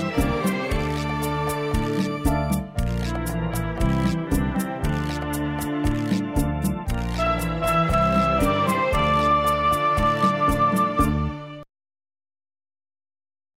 Bye.